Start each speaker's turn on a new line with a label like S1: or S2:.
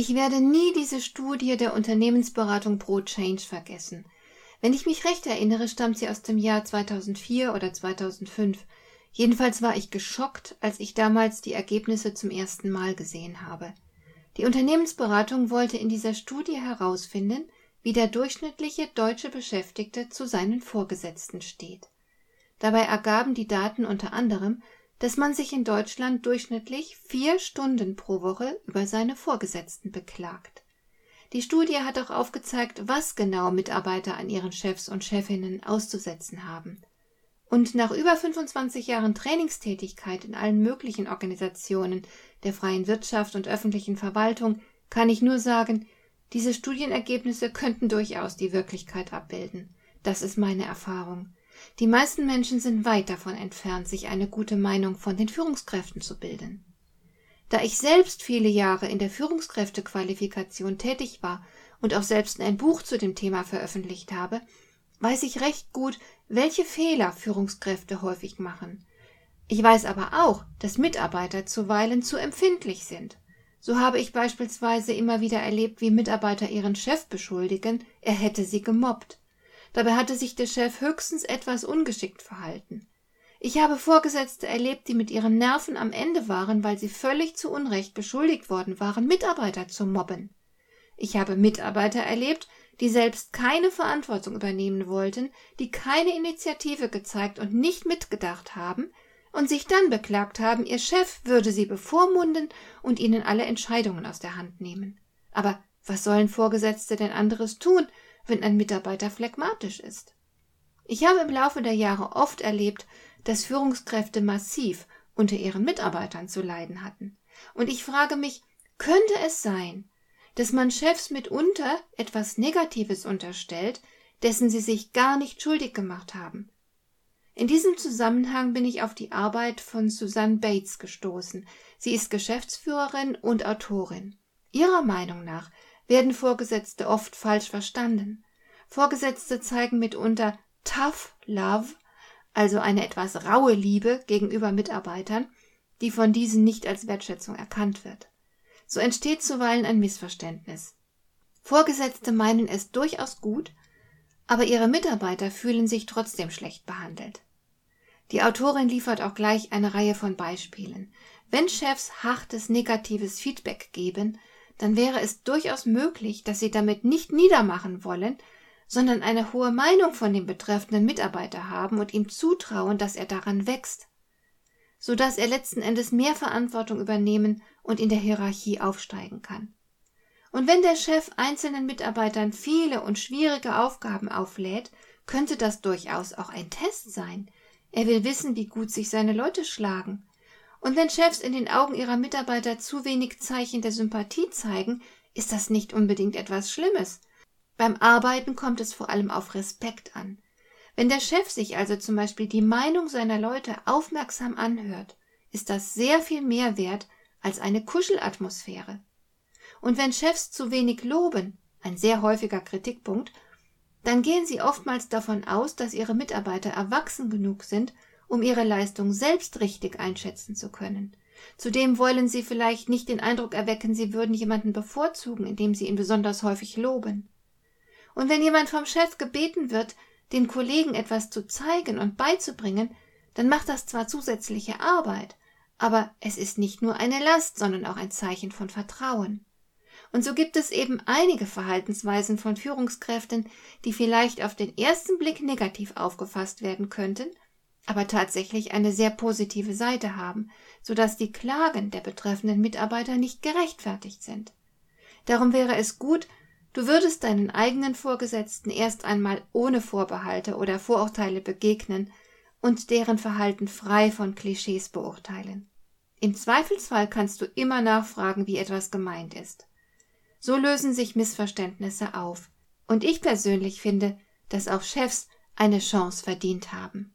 S1: Ich werde nie diese Studie der Unternehmensberatung Pro Change vergessen. Wenn ich mich recht erinnere, stammt sie aus dem Jahr 2004 oder 2005. Jedenfalls war ich geschockt, als ich damals die Ergebnisse zum ersten Mal gesehen habe. Die Unternehmensberatung wollte in dieser Studie herausfinden, wie der durchschnittliche deutsche Beschäftigte zu seinen Vorgesetzten steht. Dabei ergaben die Daten unter anderem, dass man sich in Deutschland durchschnittlich vier Stunden pro Woche über seine Vorgesetzten beklagt. Die Studie hat auch aufgezeigt, was genau Mitarbeiter an ihren Chefs und Chefinnen auszusetzen haben. Und nach über 25 Jahren Trainingstätigkeit in allen möglichen Organisationen der freien Wirtschaft und öffentlichen Verwaltung kann ich nur sagen, diese Studienergebnisse könnten durchaus die Wirklichkeit abbilden. Das ist meine Erfahrung. Die meisten Menschen sind weit davon entfernt, sich eine gute Meinung von den Führungskräften zu bilden. Da ich selbst viele Jahre in der Führungskräftequalifikation tätig war und auch selbst ein Buch zu dem Thema veröffentlicht habe, weiß ich recht gut, welche Fehler Führungskräfte häufig machen. Ich weiß aber auch, dass Mitarbeiter zuweilen zu empfindlich sind. So habe ich beispielsweise immer wieder erlebt, wie Mitarbeiter ihren Chef beschuldigen, er hätte sie gemobbt. Dabei hatte sich der Chef höchstens etwas ungeschickt verhalten. Ich habe Vorgesetzte erlebt, die mit ihren Nerven am Ende waren, weil sie völlig zu Unrecht beschuldigt worden waren, Mitarbeiter zu mobben. Ich habe Mitarbeiter erlebt, die selbst keine Verantwortung übernehmen wollten, die keine Initiative gezeigt und nicht mitgedacht haben und sich dann beklagt haben, ihr Chef würde sie bevormunden und ihnen alle Entscheidungen aus der Hand nehmen. Aber was sollen Vorgesetzte denn anderes tun, wenn ein Mitarbeiter phlegmatisch ist. Ich habe im Laufe der Jahre oft erlebt, dass Führungskräfte massiv unter ihren Mitarbeitern zu leiden hatten. Und ich frage mich, könnte es sein, dass man Chefs mitunter etwas Negatives unterstellt, dessen sie sich gar nicht schuldig gemacht haben? In diesem Zusammenhang bin ich auf die Arbeit von Susanne Bates gestoßen. Sie ist Geschäftsführerin und Autorin. Ihrer Meinung nach werden Vorgesetzte oft falsch verstanden. Vorgesetzte zeigen mitunter tough love, also eine etwas raue Liebe gegenüber Mitarbeitern, die von diesen nicht als Wertschätzung erkannt wird. So entsteht zuweilen ein Missverständnis. Vorgesetzte meinen es durchaus gut, aber ihre Mitarbeiter fühlen sich trotzdem schlecht behandelt. Die Autorin liefert auch gleich eine Reihe von Beispielen. Wenn Chefs hartes negatives Feedback geben, dann wäre es durchaus möglich, dass sie damit nicht niedermachen wollen, sondern eine hohe Meinung von dem betreffenden Mitarbeiter haben und ihm zutrauen, dass er daran wächst, so dass er letzten Endes mehr Verantwortung übernehmen und in der Hierarchie aufsteigen kann. Und wenn der Chef einzelnen Mitarbeitern viele und schwierige Aufgaben auflädt, könnte das durchaus auch ein Test sein. Er will wissen, wie gut sich seine Leute schlagen. Und wenn Chefs in den Augen ihrer Mitarbeiter zu wenig Zeichen der Sympathie zeigen, ist das nicht unbedingt etwas Schlimmes. Beim Arbeiten kommt es vor allem auf Respekt an. Wenn der Chef sich also zum Beispiel die Meinung seiner Leute aufmerksam anhört, ist das sehr viel mehr wert als eine Kuschelatmosphäre. Und wenn Chefs zu wenig loben, ein sehr häufiger Kritikpunkt, dann gehen sie oftmals davon aus, dass ihre Mitarbeiter erwachsen genug sind, um ihre Leistung selbst richtig einschätzen zu können. Zudem wollen sie vielleicht nicht den Eindruck erwecken, sie würden jemanden bevorzugen, indem sie ihn besonders häufig loben. Und wenn jemand vom Chef gebeten wird, den Kollegen etwas zu zeigen und beizubringen, dann macht das zwar zusätzliche Arbeit, aber es ist nicht nur eine Last, sondern auch ein Zeichen von Vertrauen. Und so gibt es eben einige Verhaltensweisen von Führungskräften, die vielleicht auf den ersten Blick negativ aufgefasst werden könnten, aber tatsächlich eine sehr positive Seite haben, so dass die Klagen der betreffenden Mitarbeiter nicht gerechtfertigt sind. Darum wäre es gut, du würdest deinen eigenen Vorgesetzten erst einmal ohne Vorbehalte oder Vorurteile begegnen und deren Verhalten frei von Klischees beurteilen. Im Zweifelsfall kannst du immer nachfragen, wie etwas gemeint ist. So lösen sich Missverständnisse auf. Und ich persönlich finde, dass auch Chefs eine Chance verdient haben.